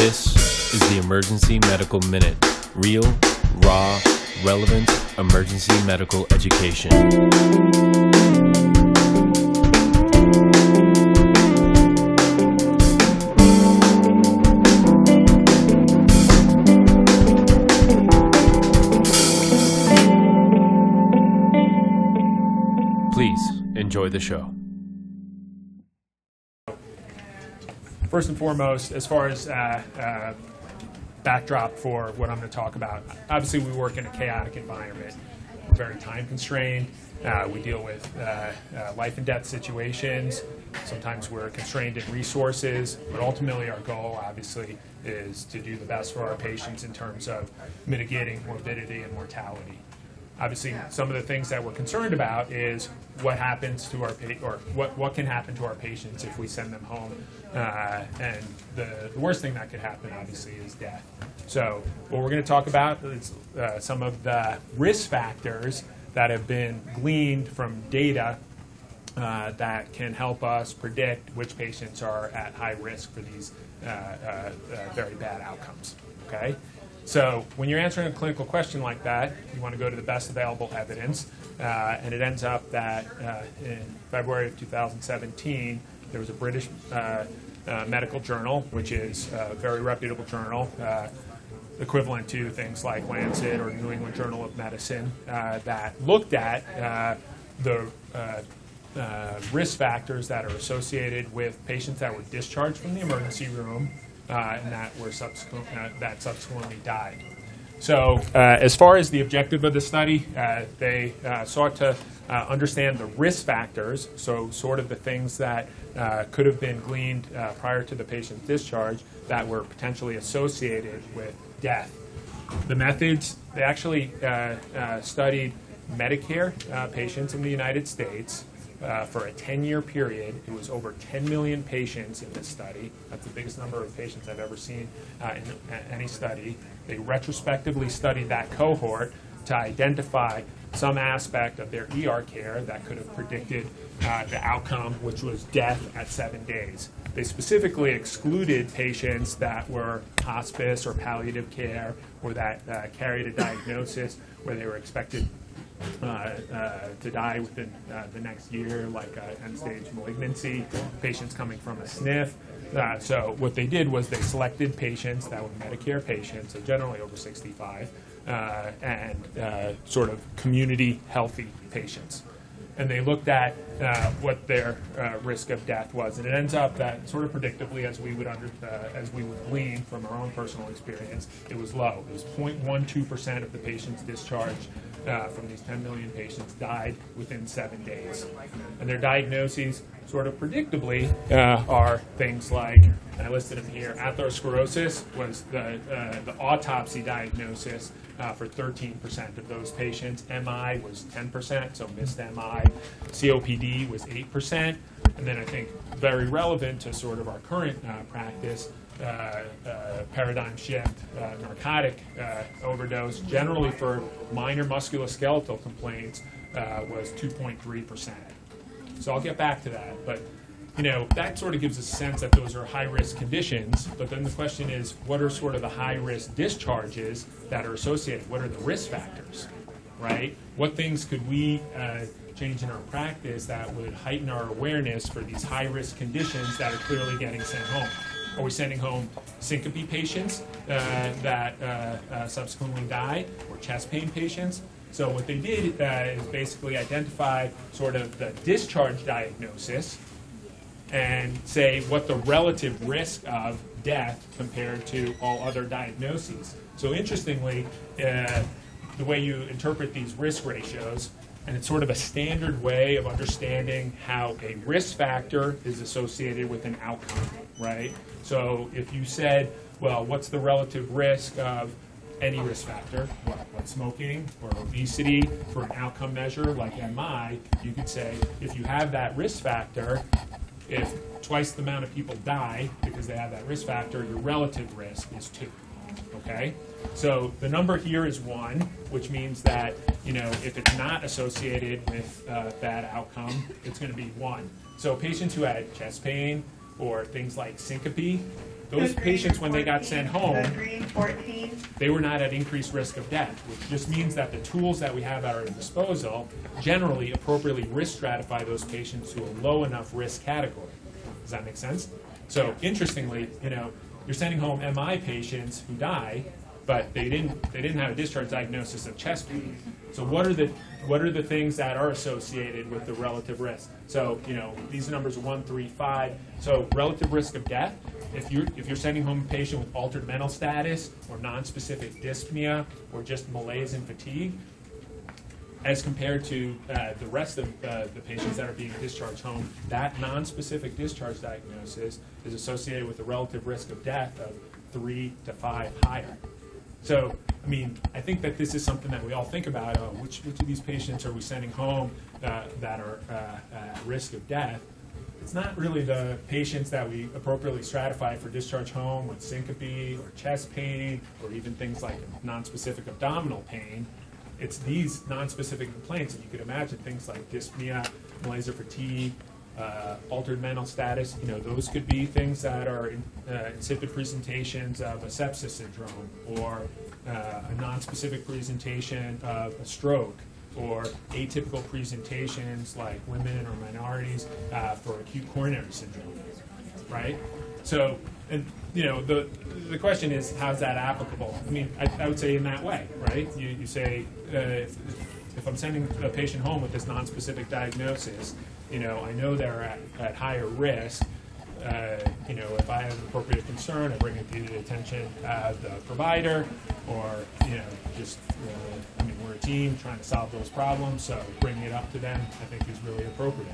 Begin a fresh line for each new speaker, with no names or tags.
This is the Emergency Medical Minute. Real, raw, relevant emergency medical education. Please enjoy the show.
First and foremost, as far as uh, uh, backdrop for what I'm going to talk about, obviously we work in a chaotic environment. Very time constrained. Uh, we deal with uh, life and death situations. Sometimes we're constrained in resources, but ultimately our goal, obviously, is to do the best for our patients in terms of mitigating morbidity and mortality obviously some of the things that we're concerned about is what happens to our pa- or what, what can happen to our patients if we send them home. Uh, and the, the worst thing that could happen obviously is death. So what we're going to talk about is uh, some of the risk factors that have been gleaned from data uh, that can help us predict which patients are at high risk for these uh, uh, uh, very bad outcomes okay so when you're answering a clinical question like that, you want to go to the best available evidence. Uh, and it ends up that uh, in February of 2017, there was a British uh, uh, medical journal, which is a very reputable journal, uh, equivalent to things like Lancet or New England Journal of Medicine, uh, that looked at the risk factors that are associated with patients that were discharged from the emergency room uh, and that were subsequent, uh, that subsequently died. So, uh, as far as the objective of the study, uh, they sought to understand the risk factors, so sort of the things that could have been gleaned prior to the patient's discharge that were potentially associated with death. The methods, they actually studied Medicare patients in the United States uh, for a 10 year period. It was over 10 million patients in this study. That's the biggest number of patients I've ever seen uh, in any study. They retrospectively studied that cohort to identify some aspect of their ER care that could have predicted uh, the outcome, which was death at seven days. They specifically excluded patients that were hospice or palliative care or that uh, carried a diagnosis where they were expected to die within uh, the next year, like end-stage malignancy, patients coming from a SNF. Uh, so what they did was they selected patients that were Medicare patients, so generally over 65, uh, and uh, sort of community healthy patients. And they looked at uh, what their uh, risk of death was, and it ends up that sort of predictably, as we would under, uh, as we would glean from our own personal experience, it was low. It was 0.12 percent of the patients discharged uh, from these 10 million patients died within seven days. And their diagnoses, sort of predictably, uh, are things like, and I listed them here, atherosclerosis was the, uh, the autopsy diagnosis uh, for 13% of those patients. MI was 10%, so missed MI. COPD was 8%. And then I think very relevant to sort of our current uh, practice, uh, uh, paradigm shift, uh, narcotic overdose, generally for minor musculoskeletal complaints, was 2.3%. So I'll get back to that. But you know, that sort of gives a sense that those are high risk conditions. But then the question is, what are sort of the high risk discharges that are associated? What are the risk factors, right? What things could we uh, change in our practice that would heighten our awareness for these high risk conditions that are clearly getting sent home? Are we sending home syncope patients uh, that uh, uh, subsequently die or chest pain patients? So what they did uh, is basically identify sort of the discharge diagnosis and say what the relative risk of death compared to all other diagnoses. So interestingly, uh, the way you interpret these risk ratios, and it's sort of a standard way of understanding how a risk factor is associated with an outcome, right? So if you said, well, what's the relative risk of any risk factor, what smoking or obesity for an outcome measure like MI, you could say if you have that risk factor, if twice the amount of people die because they have that risk factor, your relative risk is two. Okay? So the number here is one, which means that, you know, if it's not associated with uh, bad outcome, it's going to be one. So patients who had chest pain, or things like syncope, those patients, when they got sent home, they were not at increased risk of death, which just means that the tools that we have at our disposal generally appropriately risk stratify those patients to a low enough risk category. Does that make sense? So interestingly, you know, you're sending home MI patients who die, but they didn't they didn't have a discharge diagnosis of chest pain. So what are the what are the things that are associated with the relative risk? So you know these numbers are one, three, five. So relative risk of death. If you're if you're sending home a patient with altered mental status or non-specific dyspnea or just malaise and fatigue, as compared to uh, the rest of uh, the patients that are being discharged home, that non-specific discharge diagnosis is associated with a relative risk of death of three to five higher. So, I mean, I think that this is something that we all think about. Uh, which, which of these patients are we sending home uh, that are uh, at risk of death? It's not really the patients that we appropriately stratify for discharge home with syncope or chest pain or even things like nonspecific abdominal pain. It's these nonspecific complaints, and you could imagine things like dyspnea, malaise or fatigue, uh, altered mental status. You know, those could be things that are in, uh, insipid presentations of a sepsis syndrome or uh, a nonspecific presentation of a stroke or atypical presentations like women or minorities uh, for acute coronary syndrome, right? So, and you know, the the question is, how's that applicable? I mean, I, I would say in that way, right? You, you say, uh, if, if I'm sending a patient home with this nonspecific diagnosis, you know, I know they're at, at higher risk. Uh, you know, if I have an appropriate concern, I bring it to the attention of the provider, or you know, just uh, I mean, we're a team trying to solve those problems, so bringing it up to them, I think, is really appropriate.